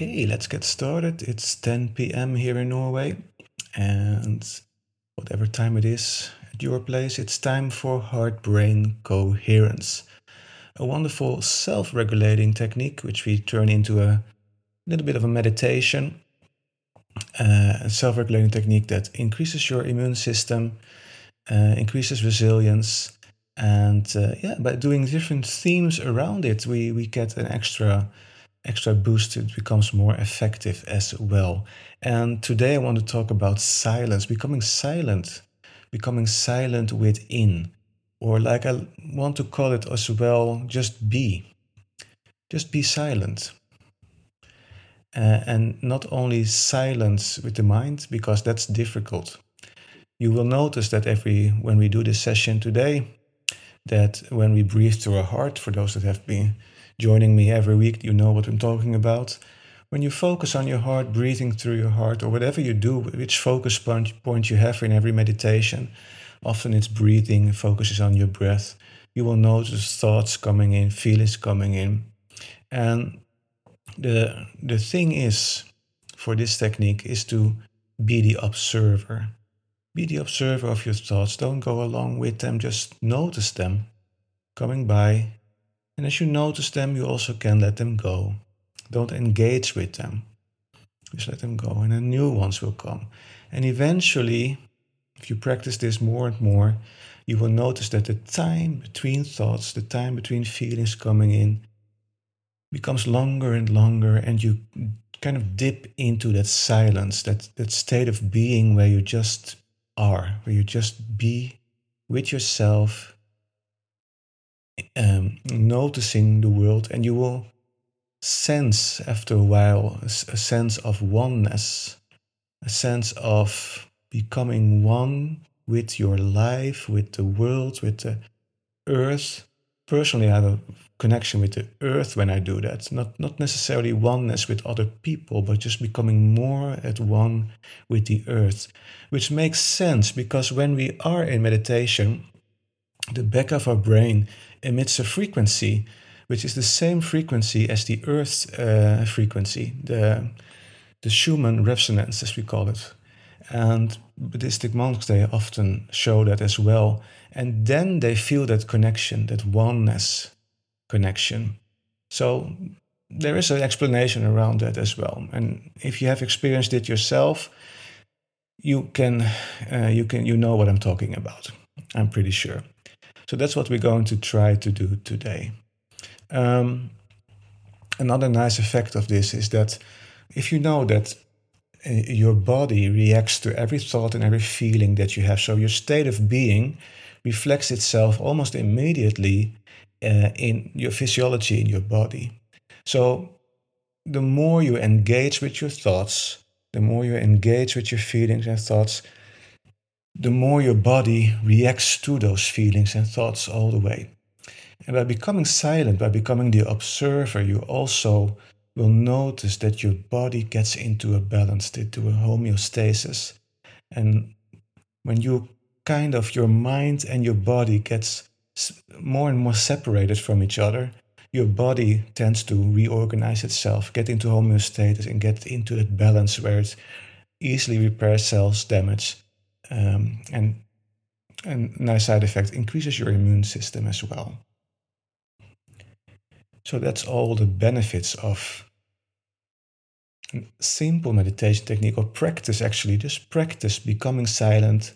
Okay, let's get started. It's 10 p.m. here in Norway, and whatever time it is at your place, it's time for heart brain coherence. A wonderful self regulating technique which we turn into a little bit of a meditation. Uh, a self regulating technique that increases your immune system, uh, increases resilience, and uh, yeah, by doing different themes around it, we, we get an extra extra boost, it becomes more effective as well. And today I want to talk about silence, becoming silent, becoming silent within, or like I want to call it as well, just be. Just be silent. Uh, and not only silence with the mind, because that's difficult. You will notice that every when we do this session today, that when we breathe through our heart, for those that have been joining me every week, you know what I'm talking about. When you focus on your heart, breathing through your heart, or whatever you do, which focus point, you have in every meditation, often it's breathing, focuses on your breath. You will notice thoughts coming in, feelings coming in. And the, the thing is, for this technique, is to be the observer. Be the observer of your thoughts. Don't go along with them, just notice them coming by and as you notice them, you also can let them go. Don't engage with them. Just let them go, and then new ones will come. And eventually, if you practice this more and more, you will notice that the time between thoughts, the time between feelings coming in, becomes longer and longer, and you kind of dip into that silence, that, that state of being where you just are, where you just be with yourself um, noticing the world, and you will sense after a while a, sense of oneness, a sense of becoming one with your life, with the world, with the earth. Personally, I have a connection with the earth when I do that. Not not necessarily oneness with other people, but just becoming more at one with the earth, which makes sense because when we are in meditation, the back of our brain emits a frequency which is the same frequency as the Earth's uh, frequency, the, the Schumann resonance, as we call it. And Buddhistic monks, they often show that as well. And then they feel that connection, that oneness connection. So there is an explanation around that as well. And if you have experienced it yourself, you can, uh, you can, you know what I'm talking about. I'm pretty sure. So that's what we're going to try to do today. Um, another nice effect of this is that if you know that uh, your body reacts to every thought and every feeling that you have, so your state of being reflects itself almost immediately uh, in your physiology in your body. So the more you engage with your thoughts, the more you engage with your feelings and thoughts, the more your body reacts to those feelings and thoughts all the way. And by becoming silent, by becoming the observer, you also will notice that your body gets into a balance, into a homeostasis. And when you kind of, your mind and your body gets more and more separated from each other, your body tends to reorganize itself, get into homeostasis, and get into that balance where it easily repairs cells damage um, and a nice side effect increases your immune system as well. So that's all the benefits of a simple meditation technique or practice actually. Just practice becoming silent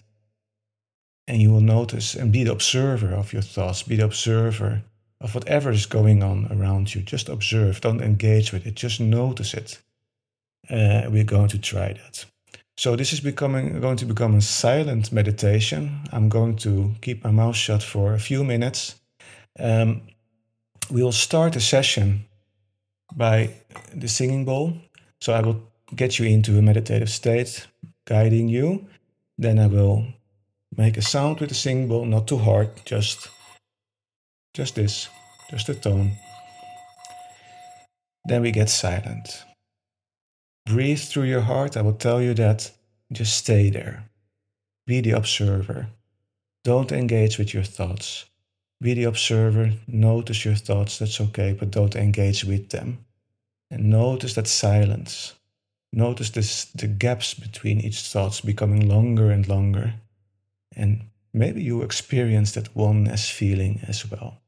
and you will notice and be the observer of your thoughts, be the observer of whatever is going on around you. Just observe, don't engage with it, just notice it. Uh, we're going to try that. So this is becoming going to become a silent meditation. I'm going to keep my mouth shut for a few minutes. Um, we'll start the session by the singing bowl. So I will get you into a meditative state, guiding you. Then I will make a sound with the singing bowl, not too hard, just just this, just a tone. Then we get silent. Breathe through your heart. I will tell you that. Just stay there. Be the observer. Don't engage with your thoughts. Be the observer. Notice your thoughts. That's okay, but don't engage with them. And notice that silence. Notice this, the gaps between each thoughts becoming longer and longer. And maybe you experience that oneness feeling as well.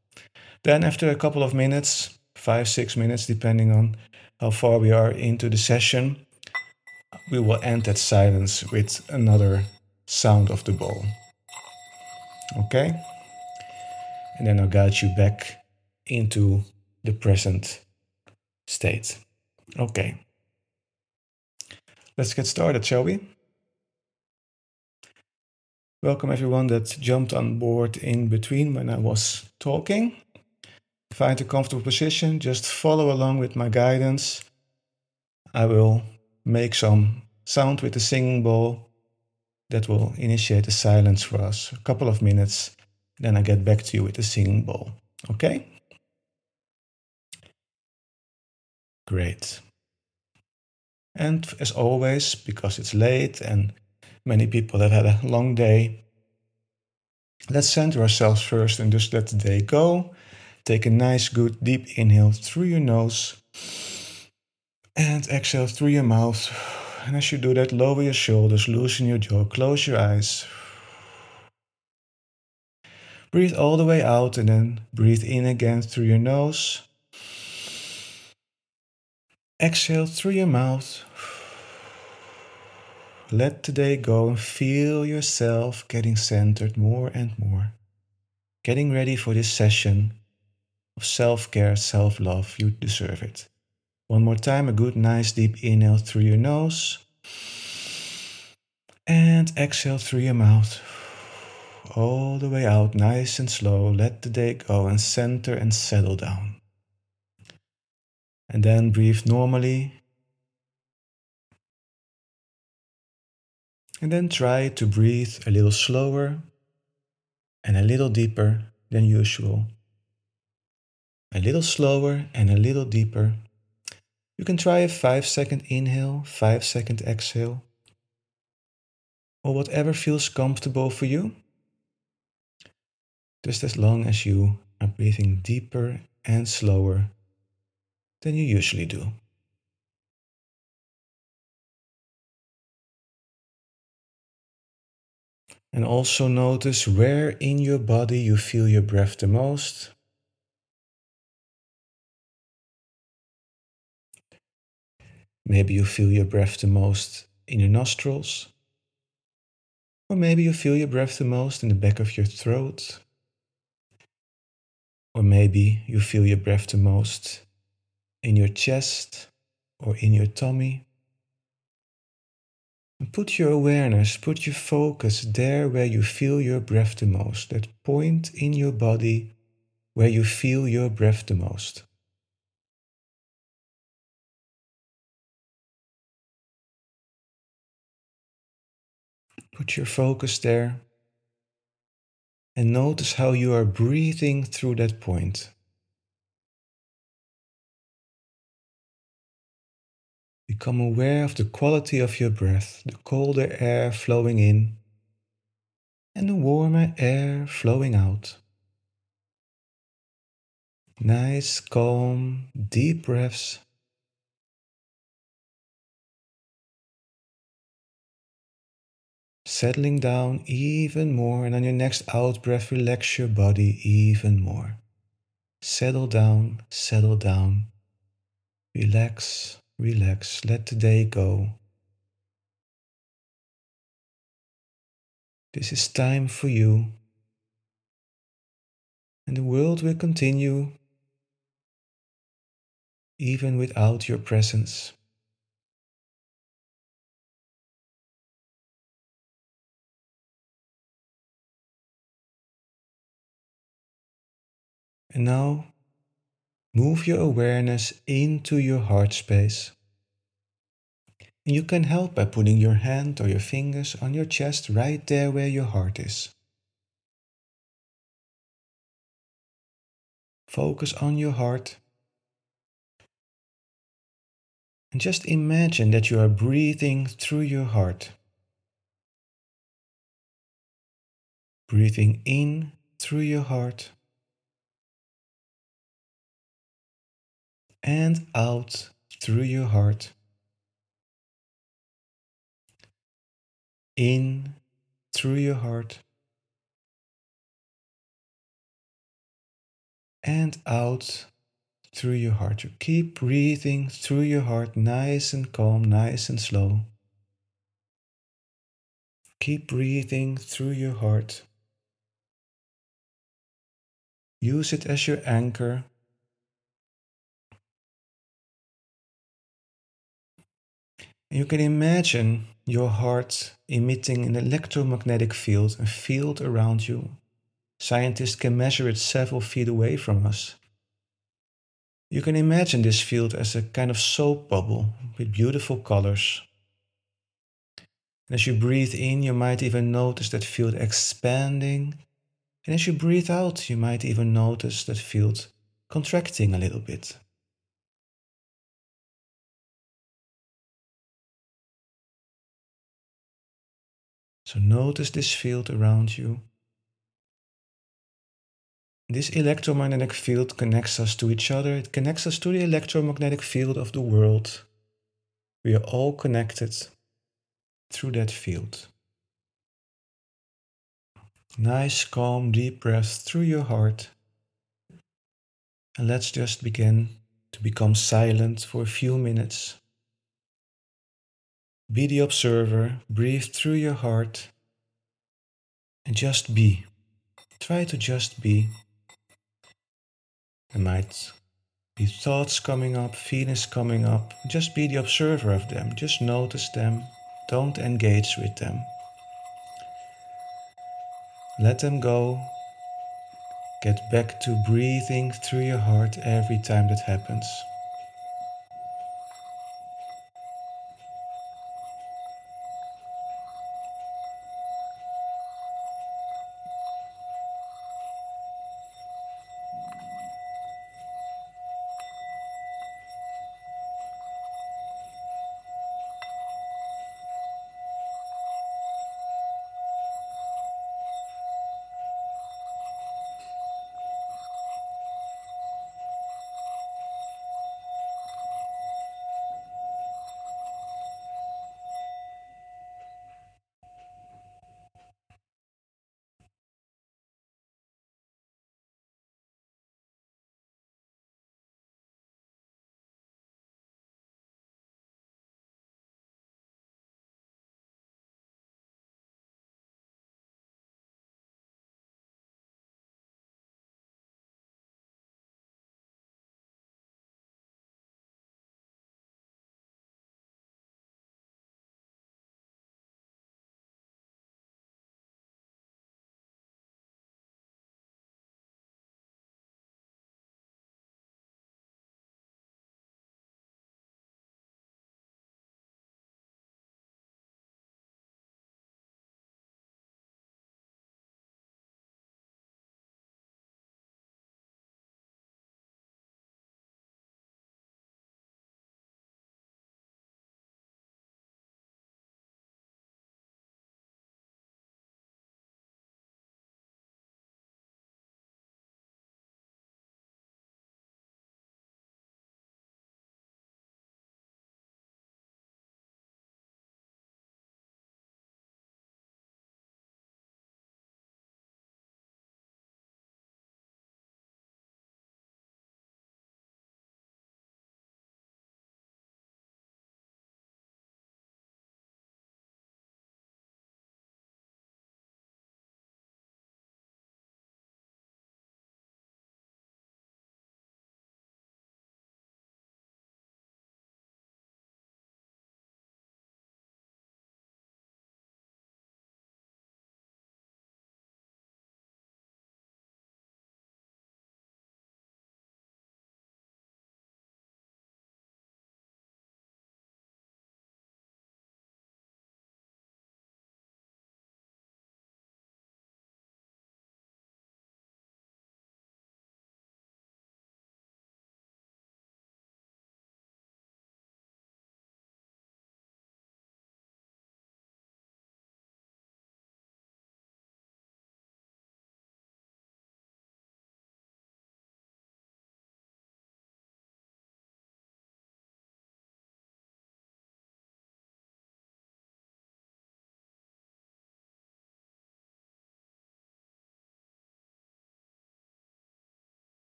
Then, after a couple of minutes, five, six minutes, depending on how far we are into the session, we will end that silence with another sound of the bowl. Okay? And then I'll guide you back into the present state. Okay. Let's get started, shall we? Welcome everyone that jumped on board in between when I was talking. Find a comfortable position, just follow along with my guidance. I will make some sound with the singing bowl that will initiate the silence for us. A couple of minutes, then I get back to you with the singing bowl. Okay? Great. And as always, because it's late and many people have had a long day, let's center ourselves first and just let the day go. Take a nice, good, deep inhale through your nose and exhale through your mouth. And as you do that, lower your shoulders, loosen your jaw, close your eyes. Breathe all the way out and then breathe in again through your nose. Exhale through your mouth. Let today go and feel yourself getting centered more and more. Getting ready for this session of self care, self love. You deserve it. One more time, a good, nice deep inhale through your nose. And exhale through your mouth. All the way out, nice and slow. Let the day go and center and settle down. And then breathe normally. And then try to breathe a little slower and a little deeper than usual. A little slower and a little deeper. You can try a 5 second inhale, 5 second exhale, or whatever feels comfortable for you. Just as long as you are breathing deeper and slower than you usually do. And also notice where in your body you feel your breath the most. Maybe you feel your breath the most in your nostrils. Or maybe you feel your breath the most in the back of your throat. Or maybe you feel your breath the most in your chest or in your tummy. And put your awareness, put your focus there where you feel your breath the most, that point in your body where you feel your breath the most. Put your focus there and notice how you are breathing through that point. Become aware of the quality of your breath, the colder air flowing in and the warmer air flowing out. Nice, calm, deep breaths. Settling down even more, and on your next out breath, relax your body even more. Settle down, settle down. Relax, Relax, let the day go. This is time for you, and the world will continue even without your presence. And now Move your awareness into your heart space. And you can help by putting your hand or your fingers on your chest right there where your heart is. Focus on your heart. And just imagine that you are breathing through your heart. Breathing in through your heart. And out through your heart. In through your heart. And out through your heart. You keep breathing through your heart, nice and calm, nice and slow. Keep breathing through your heart. Use it as your anchor. You can imagine your heart emitting an electromagnetic field, a field around you. Scientists can measure it several feet away from us. You can imagine this field as a kind of soap bubble with beautiful colors. And as you breathe in, you might even notice that field expanding. And as you breathe out, you might even notice that field contracting a little bit. So notice this field around you. This electromagnetic field connects us to each other. It connects us to the electromagnetic field of the world. We are all connected through that field. Nice, calm, deep breath through your heart. And let's just begin to become silent for a few minutes. Be the observer, breathe through your heart, and just be. Try to just be. There might be thoughts coming up, feelings coming up. Just be the observer of them. Just notice them. Don't engage with them. Let them go. Get back to breathing through your heart every time that happens.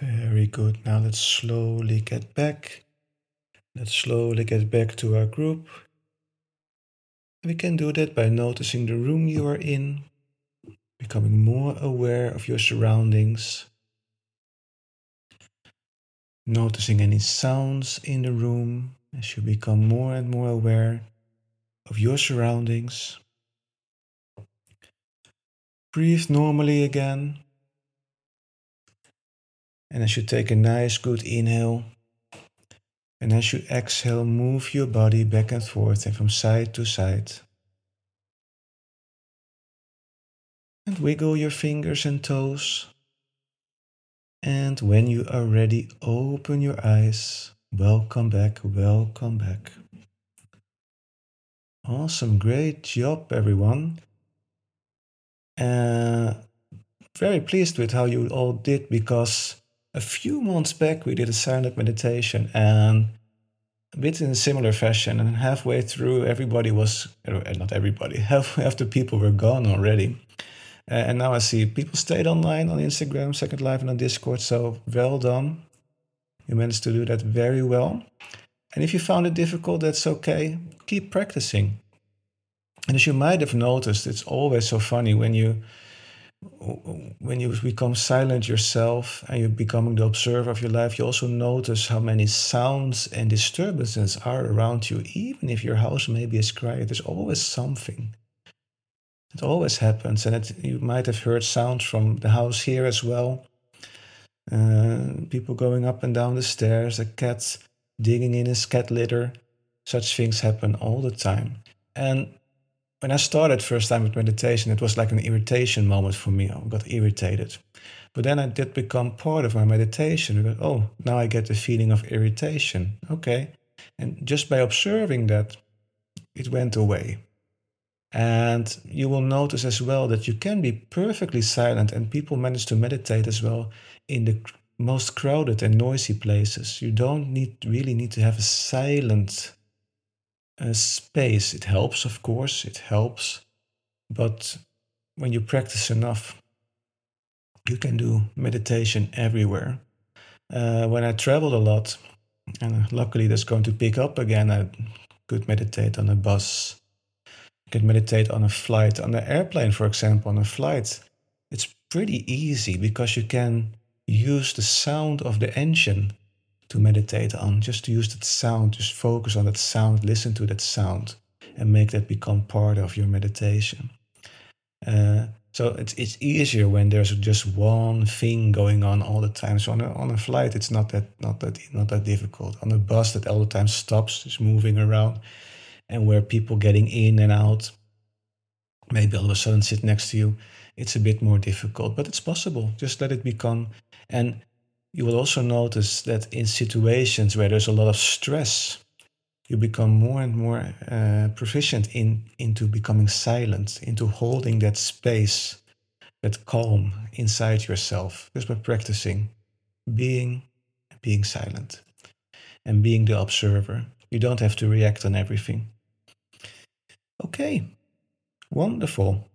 Very good. Now let's slowly get back. Let's slowly get back to our group. We can do that by noticing the room you are in, becoming more aware of your surroundings, noticing any sounds in the room as you become more and more aware of your surroundings. Breathe normally again. And as you take a nice, good inhale, and as you exhale, move your body back and forth and from side to side. And wiggle your fingers and toes. And when you are ready, open your eyes. Welcome back, welcome back. Awesome, great job, everyone. Uh, very pleased with how you all did because a few months back, we did a silent meditation and a bit in a similar fashion. And halfway through, everybody was, not everybody, half, after people were gone already. Uh, and now I see people stayed online on Instagram, Second Life, and on Discord. So well done. You managed to do that very well. And if you found it difficult, that's okay. Keep practicing. And as you might have noticed, it's always so funny when you when you become silent yourself and you're becoming the observer of your life, you also notice how many sounds and disturbances are around you. Even if your house maybe is quiet, there's always something. It always happens, and it, you might have heard sounds from the house here as well. Uh, people going up and down the stairs, a cat digging in his cat litter. Such things happen all the time. And when I started first time with meditation, it was like an irritation moment for me. I got irritated. But then I did become part of my meditation. Got, oh, now I get the feeling of irritation. Okay. And just by observing that, it went away. And you will notice as well that you can be perfectly silent, and people manage to meditate as well in the most crowded and noisy places. You don't need really need to have a silent uh, space. It helps, of course, it helps. But when you practice enough, you can do meditation everywhere. Uh, when I traveled a lot, and luckily that's going to pick up again, I could meditate on a bus, I could meditate on a flight, on an airplane, for example, on a flight. It's pretty easy because you can use the sound of the engine to meditate on, just to use that sound, just focus on that sound, listen to that sound, and make that become part of your meditation. Uh, so it's it's easier when there's just one thing going on all the time. So on a, on a flight, it's not that not that not that difficult. On a bus that all the time stops, is moving around, and where people getting in and out, maybe all of a sudden sit next to you, it's a bit more difficult, but it's possible. Just let it become and you will also notice that in situations where there's a lot of stress, you become more and more uh, proficient in into becoming silent, into holding that space, that calm inside yourself, just by practicing being being silent and being the observer. You don't have to react on everything. Okay, wonderful.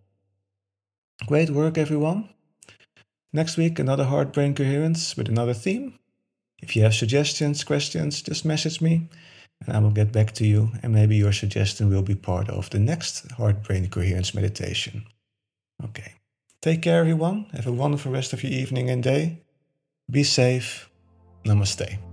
Great work, everyone. Next week, another Heart Brain Coherence with another theme. If you have suggestions, questions, just message me and I will get back to you. And maybe your suggestion will be part of the next Heart Brain Coherence meditation. Okay. Take care, everyone. Have a wonderful rest of your evening and day. Be safe. Namaste.